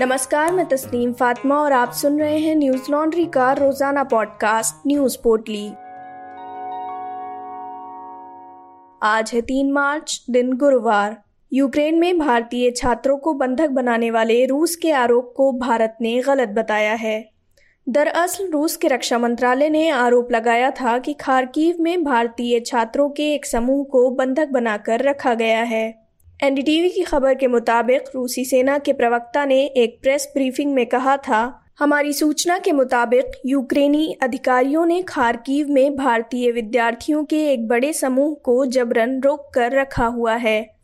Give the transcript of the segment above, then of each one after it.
नमस्कार, मैं तस्नीम फातिमा और आप सुन रहे हैं न्यूज़ लॉन्ड्री का रोज़ाना पॉडकास्ट, न्यूज़ पोर्टली। आज है तीन मार्च, दिन गुरुवार। यूक्रेन में भारतीय छात्रों को बंधक बनाने वाले रूस के आरोप को भारत ने गलत बताया है। दरअसल, रूस के रक्षा मंत्रालय ने आरोप लगाया था कि खारकीव में भारतीय छात्रों के एक समूह को बंधक बनाकर रखा गया है। एनडीटीवी की खबर के मुताबिक रूसी सेना के प्रवक्ता ने एक प्रेस ब्रीफिंग में कहा था, हमारी सूचना के मुताबिक यूक्रेनी अधिकारियों ने खारकीव में भारतीय विद्यार्थियों के एक बड़े समूह को जबरन रोक कर रखा हुआ है।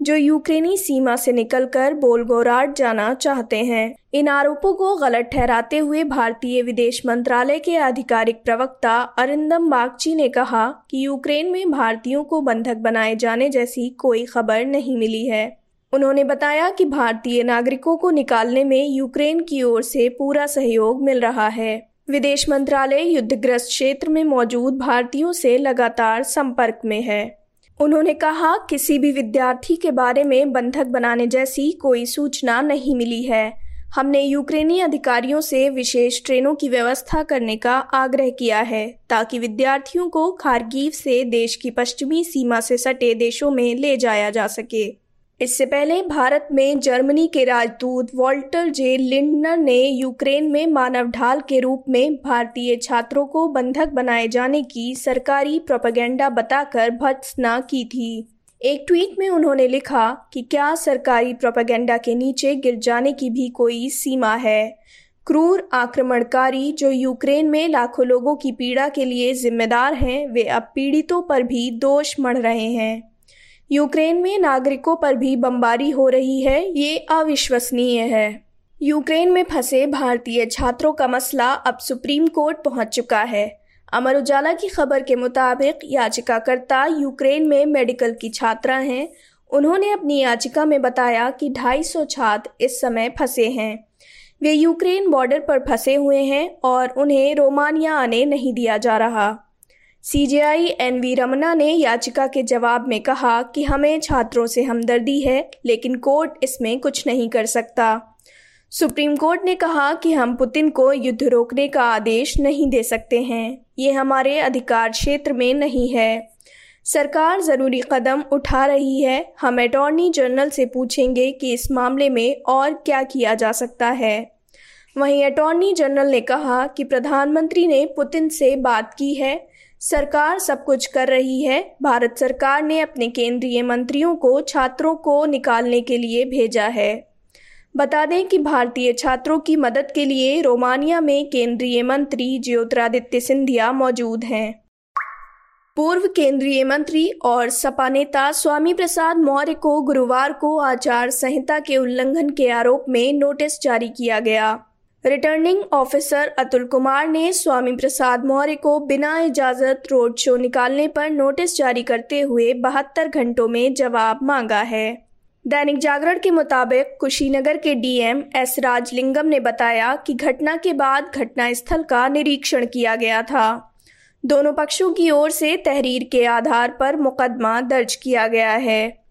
जो यूक्रेनी सीमा से निकलकर बोलगोराड जाना चाहते हैं। इन आरोपों को गलत ठहराते हुए भारतीय विदेश मंत्रालय के आधिकारिक प्रवक्ता अरिंदम बागची ने कहा कि यूक्रेन में भारतीयों को बंधक बनाए जाने जैसी कोई खबर नहीं मिली है। उन्होंने बताया कि भारतीय नागरिकों को निकालने में यूक्रेन की ओर से पूरा सहयोग मिल रहा है। विदेश मंत्रालय युद्धग्रस्त क्षेत्र में मौजूद भारतीयों से लगातार संपर्क में है। उन्होंने कहा, किसी भी विद्यार्थी के बारे में बंधक बनाने जैसी कोई सूचना नहीं मिली है। हमने यूक्रेनी अधिकारियों से विशेष ट्रेनों की व्यवस्था करने का आग्रह किया है, ताकि विद्यार्थियों को खारगीव से देश की पश्चिमी सीमा से सटे देशों में ले जाया जा सके। इससे पहले भारत में जर्मनी के राजदूत वॉल्टर जे लिंडनर ने यूक्रेन में मानव ढाल के रूप में भारतीय छात्रों को बंधक बनाए जाने की सरकारी प्रोपेगेंडा बताकर भत्सना की थी। एक ट्वीट में उन्होंने लिखा कि क्या सरकारी प्रोपेगेंडा के नीचे गिर जाने की भी कोई सीमा है। क्रूर आक्रमणकारी जो यूक्रेन में लाखों लोगों की पीड़ा के लिए जिम्मेदार हैं, वे अब पीड़ितों पर भी दोष मढ़ रहे हैं। यूक्रेन में नागरिकों पर भी बमबारी हो रही है, ये अविश्वसनीय है। यूक्रेन में फंसे भारतीय छात्रों का मसला अब सुप्रीम कोर्ट पहुँच चुका है। अमर उजाला की खबर के मुताबिक याचिकाकर्ता यूक्रेन में मेडिकल की छात्रा हैं। उन्होंने अपनी याचिका में बताया कि 250 छात्र इस समय फंसे हैं। वे यूक्रेन बॉर्डर पर फंसे हुए हैं और उन्हें रोमानिया आने नहीं दिया जा रहा। सीजेआई एन वी रमना ने याचिका के जवाब में कहा कि हमें छात्रों से हमदर्दी है, लेकिन कोर्ट इसमें कुछ नहीं कर सकता। सुप्रीम कोर्ट ने कहा कि हम पुतिन को युद्ध रोकने का आदेश नहीं दे सकते हैं। ये हमारे अधिकार क्षेत्र में नहीं है। सरकार ज़रूरी कदम उठा रही है। हम अटॉर्नी जनरल से पूछेंगे कि इस मामले में और क्या किया जा सकता है। वहीं अटॉर्नी जनरल ने कहा कि प्रधानमंत्री ने पुतिन से बात की है। सरकार सब कुछ कर रही है। भारत सरकार ने अपने केंद्रीय मंत्रियों को, छात्रों को निकालने के लिए भेजा है। बता दें कि भारतीय छात्रों की मदद के लिए रोमानिया में केंद्रीय मंत्री ज्योतिरादित्य सिंधिया मौजूद हैं। पूर्व केंद्रीय मंत्री और सपा नेता स्वामी प्रसाद मौर्य को गुरुवार को आचार संहिता के उल्लंघन के आरोप में नोटिस जारी किया गया। रिटर्निंग ऑफिसर अतुल कुमार ने स्वामी प्रसाद मौर्य को बिना इजाज़त रोड शो निकालने पर नोटिस जारी करते हुए बहत्तर घंटों में जवाब मांगा है। दैनिक जागरण के मुताबिक कुशीनगर के डीएम एस राजलिंगम ने बताया कि घटना के बाद घटनास्थल का निरीक्षण किया गया था। दोनों पक्षों की ओर से तहरीर के आधार पर मुकदमा दर्ज किया गया है।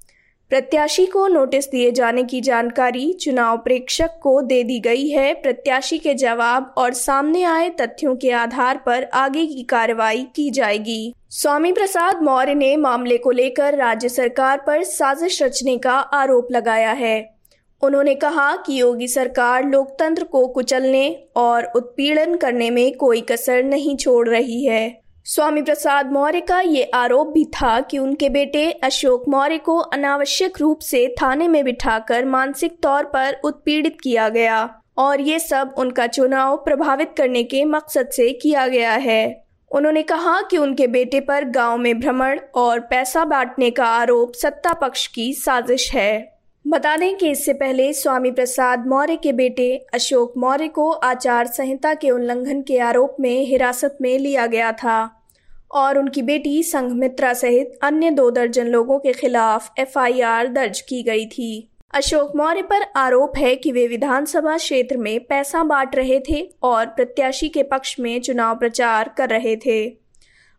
प्रत्याशी को नोटिस दिए जाने की जानकारी चुनाव प्रेक्षक को दे दी गई है। प्रत्याशी के जवाब और सामने आए तथ्यों के आधार पर आगे की कार्रवाई की जाएगी। स्वामी प्रसाद मौर्य ने मामले को लेकर राज्य सरकार पर साजिश रचने का आरोप लगाया है। उन्होंने कहा कि योगी सरकार लोकतंत्र को कुचलने और उत्पीड़न करने में कोई कसर नहीं छोड़ रही है। स्वामी प्रसाद मौर्य का ये आरोप भी था कि उनके बेटे अशोक मौर्य को अनावश्यक रूप से थाने में बिठाकर मानसिक तौर पर उत्पीड़ित किया गया और ये सब उनका चुनाव प्रभावित करने के मकसद से किया गया है। उन्होंने कहा कि उनके बेटे पर गाँव में भ्रमण और पैसा बांटने का आरोप सत्ता पक्ष की साजिश है। बता दें कि इससे पहले स्वामी प्रसाद मौर्य के बेटे अशोक मौर्य को आचार संहिता के उल्लंघन के आरोप में हिरासत में लिया गया था। और उनकी बेटी संघमित्रा सहित अन्य दो दर्जन लोगों के खिलाफ एफआईआर दर्ज की गई थी। अशोक मौर्य पर आरोप है कि वे विधानसभा क्षेत्र में पैसा बांट रहे थे और प्रत्याशी के पक्ष में चुनाव प्रचार कर रहे थे।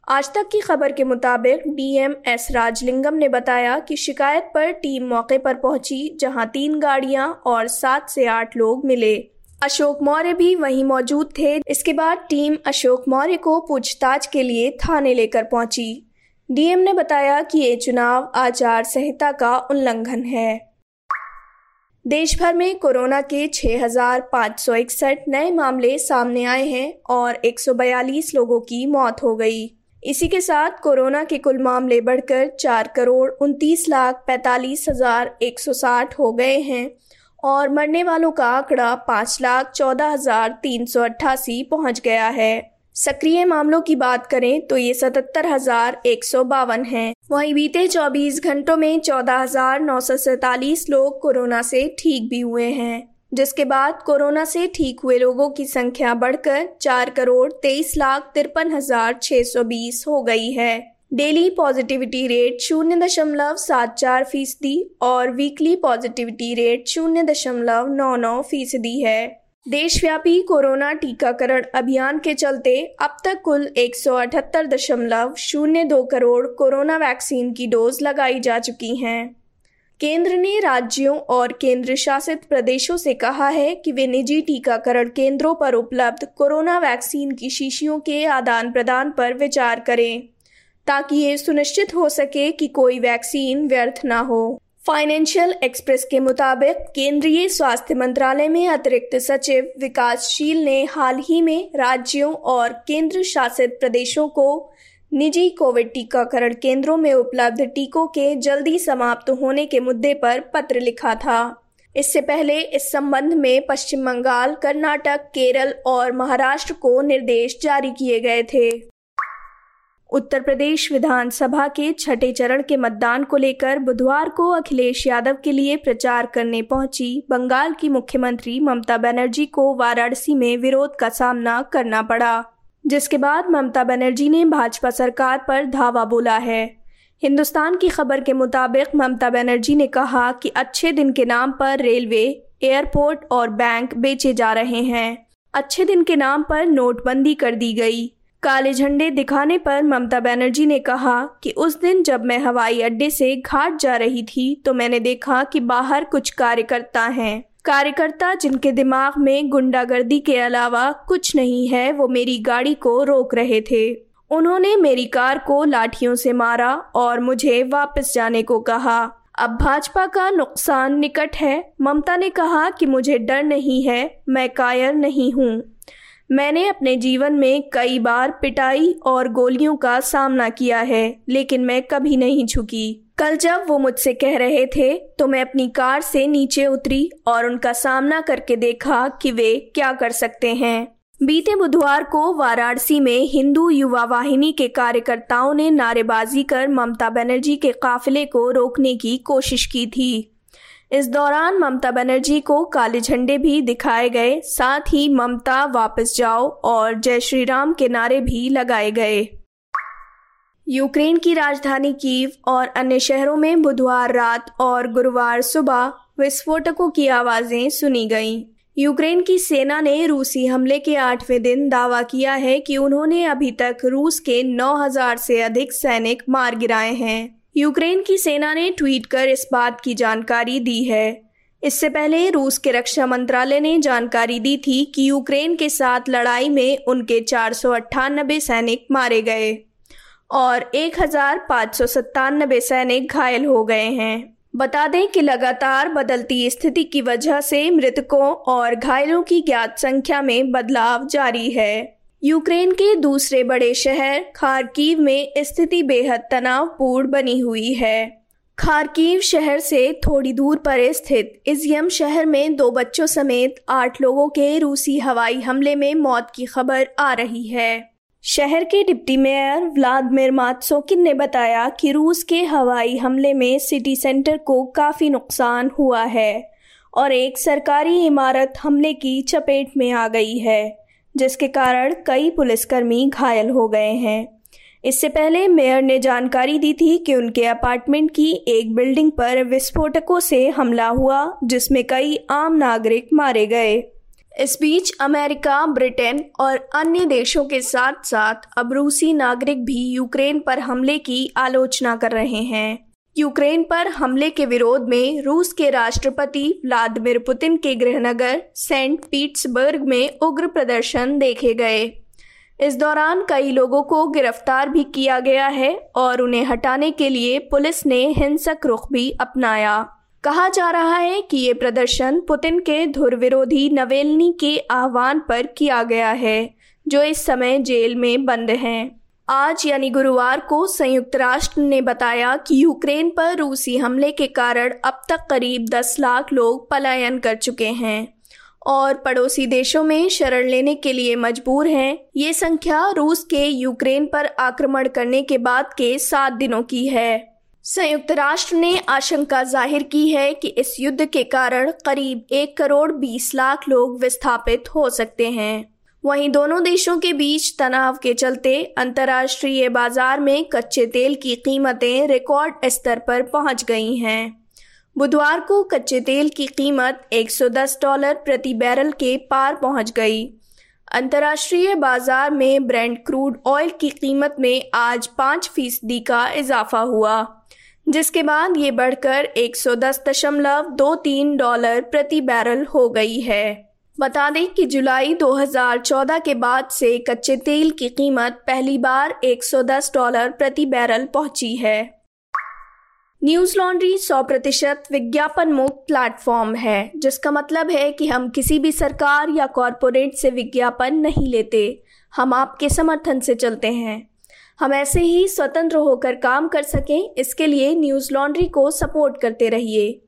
आज तक की खबर के मुताबिक डीएम एस राजलिंगम ने बताया कि शिकायत पर टीम मौके पर पहुँची, जहाँ तीन गाड़ियाँ और सात से आठ लोग मिले। अशोक मौर्य भी वहीं मौजूद थे। इसके बाद टीम अशोक मौर्य को पूछताछ के लिए थाने लेकर पहुँची। डीएम ने बताया कि ये चुनाव आचार संहिता का उल्लंघन है। देश भर में कोरोना के छह हज़ार पाँच सौ इकसठ नए मामले सामने आए हैं और 142 लोगों की मौत हो गई। इसी के साथ कोरोना के कुल मामले बढ़कर चार करोड़ उनतीस लाख पैतालीस हज़ार एक सौ साठ हो गए हैं। और मरने वालों का आंकड़ा पाँच लाख चौदह हज़ार तीन सौ अट्ठासी पहुँच गया है। सक्रिय मामलों की बात करें तो ये सतहत्तर हज़ार एक सौ बावन है। वहीं बीते 24 घंटों में चौदह हज़ार नौ सौ सैतालीस लोग कोरोना से ठीक भी हुए हैं, जिसके बाद कोरोना से ठीक हुए लोगों की संख्या बढ़कर चार करोड़ तेईस लाख तिरपन हज़ार छह सौ बीस हो गई है। डेली पॉजिटिविटी रेट शून्य दशमलव सात चार फ़ीसदी और वीकली पॉजिटिविटी रेट शून्य दशमलव नौ नौ फ़ीसदी है। देशव्यापी कोरोना टीकाकरण अभियान के चलते अब तक कुल एक सौ अठहत्तर दशमलव शून्य दो करोड़ कोरोना वैक्सीन की डोज लगाई जा चुकी हैं। केंद्र ने राज्यों और केंद्र शासित प्रदेशों से कहा है कि वे निजी टीकाकरण केंद्रों पर उपलब्ध कोरोना वैक्सीन की शीशियों के आदान प्रदान पर विचार करें। ताकि ये सुनिश्चित हो सके कि कोई वैक्सीन व्यर्थ न हो। फाइनेंशियल एक्सप्रेस के मुताबिक केंद्रीय स्वास्थ्य मंत्रालय में अतिरिक्त सचिव विकासशील ने हाल ही में राज्यों और केंद्र शासित प्रदेशों को निजी कोविड टीकाकरण केंद्रों में उपलब्ध टीकों के जल्दी समाप्त होने के मुद्दे पर पत्र लिखा था। इससे पहले इस संबंध में पश्चिम बंगाल, कर्नाटक, केरल और महाराष्ट्र को निर्देश जारी किए गए थे। उत्तर प्रदेश विधानसभा के छठे चरण के मतदान को लेकर बुधवार को अखिलेश यादव के लिए प्रचार करने पहुँची बंगाल की मुख्यमंत्री ममता बनर्जी को वाराणसी में विरोध का सामना करना पड़ा, जिसके बाद ममता बनर्जी ने भाजपा सरकार पर धावा बोला है। हिंदुस्तान की खबर के मुताबिक ममता बनर्जी ने कहा कि अच्छे दिन के नाम पर रेलवे, एयरपोर्ट और बैंक बेचे जा रहे हैं। अच्छे दिन के नाम पर नोटबंदी कर दी गई। काले झंडे दिखाने पर ममता बनर्जी ने कहा कि उस दिन जब मैं हवाई अड्डे से घाट जा रही थी तो मैंने देखा कि बाहर कुछ कार्यकर्ता हैं। कार्यकर्ता जिनके दिमाग में गुंडागर्दी के अलावा कुछ नहीं है, वो मेरी गाड़ी को रोक रहे थे। उन्होंने मेरी कार को लाठियों से मारा और मुझे वापस जाने को कहा। अब भाजपा का नुकसान निकट है। ममता ने कहा कि मुझे डर नहीं है, मैं कायर नहीं हूँ। मैंने अपने जीवन में कई बार पिटाई और गोलियों का सामना किया है, लेकिन मैं कभी नहीं झुकी। कल जब वो मुझसे कह रहे थे तो मैं अपनी कार से नीचे उतरी और उनका सामना करके देखा कि वे क्या कर सकते हैं। बीते बुधवार को वाराणसी में हिंदू युवा वाहिनी के कार्यकर्ताओं ने नारेबाजी कर ममता बनर्जी के काफिले को रोकने की कोशिश की थी। इस दौरान ममता बनर्जी को काले झंडे भी दिखाए गए। साथ ही ममता वापस जाओ और जय श्री राम के नारे भी लगाए गए। यूक्रेन की राजधानी कीव और अन्य शहरों में बुधवार रात और गुरुवार सुबह विस्फोटकों की आवाज़ें सुनी गईं। यूक्रेन की सेना ने रूसी हमले के आठवें दिन दावा किया है कि उन्होंने अभी तक रूस के 9000 से अधिक सैनिक मार गिराए हैं। यूक्रेन की सेना ने ट्वीट कर इस बात की जानकारी दी है। इससे पहले रूस के रक्षा मंत्रालय ने जानकारी दी थी कि यूक्रेन के साथ लड़ाई में उनके चार सौ अट्ठानबे सैनिक मारे गए और एक हज़ार पाँच सौ सतानबे सैनिक घायल हो गए हैं। बता दें कि लगातार बदलती स्थिति की वजह से मृतकों और घायलों की ज्ञात संख्या में बदलाव जारी है। यूक्रेन के दूसरे बड़े शहर खारकीव में स्थिति बेहद तनावपूर्ण बनी हुई है। खारकीव शहर से थोड़ी दूर पर स्थित इजियम शहर में दो बच्चों समेत आठ लोगों के रूसी हवाई हमले में मौत की खबर आ रही है। शहर के डिप्टी मेयर व्लादिमिर मात्सोकिन ने बताया कि रूस के हवाई हमले में सिटी सेंटर को काफ़ी नुकसान हुआ है और एक सरकारी इमारत हमले की चपेट में आ गई है। जिसके कारण कई पुलिसकर्मी घायल हो गए हैं। इससे पहले मेयर ने जानकारी दी थी कि उनके अपार्टमेंट की एक बिल्डिंग पर विस्फोटकों से हमला हुआ, जिसमें कई आम नागरिक मारे गए। इस बीच अमेरिका, ब्रिटेन और अन्य देशों के साथ साथ अब रूसी नागरिक भी यूक्रेन पर हमले की आलोचना कर रहे हैं। यूक्रेन पर हमले के विरोध में रूस के राष्ट्रपति व्लादिमिर पुतिन के गृहनगर सेंट पीट्सबर्ग में उग्र प्रदर्शन देखे गए। इस दौरान कई लोगों को गिरफ़्तार भी किया गया है और उन्हें हटाने के लिए पुलिस ने हिंसक रुख भी अपनाया। कहा जा रहा है कि ये प्रदर्शन पुतिन के धुर विरोधी नवेलनी के आह्वान पर किया गया है, जो इस समय जेल में बंद हैं। आज यानी गुरुवार को संयुक्त राष्ट्र ने बताया कि यूक्रेन पर रूसी हमले के कारण अब तक करीब 10 लाख लोग पलायन कर चुके हैं। और पड़ोसी देशों में शरण लेने के लिए मजबूर हैं, ये संख्या रूस के यूक्रेन पर आक्रमण करने के बाद के सात दिनों की है। संयुक्त राष्ट्र ने आशंका ज़ाहिर की है कि इस युद्ध के कारण करीब एक करोड़ बीस लाख लोग विस्थापित हो सकते हैं। वहीं दोनों देशों के बीच तनाव के चलते अंतर्राष्ट्रीय बाज़ार में कच्चे तेल की कीमतें रिकॉर्ड स्तर पर पहुँच गई हैं। बुधवार को कच्चे तेल की कीमत 110 डॉलर प्रति बैरल के पार पहुँच गई। अंतर्राष्ट्रीय बाज़ार में ब्रेंड क्रूड ऑयल की कीमत में आज पाँच फ़ीसदी का इजाफा हुआ, जिसके बाद ये बढ़कर एक सौ दस दशमलव दो तीन डॉलर प्रति बैरल हो गई है। बता दें कि जुलाई 2014 के बाद से कच्चे तेल की कीमत पहली बार 110 डॉलर प्रति बैरल पहुँची है। न्यूज़ लॉन्ड्री 100 प्रतिशत विज्ञापन मुक्त प्लेटफॉर्म है, जिसका मतलब है कि हम किसी भी सरकार या कॉरपोरेट से विज्ञापन नहीं लेते। हम आपके समर्थन से चलते हैं। हम ऐसे ही स्वतंत्र होकर काम कर सकें, इसके लिए न्यूज़ लॉन्ड्री को सपोर्ट करते रहिए।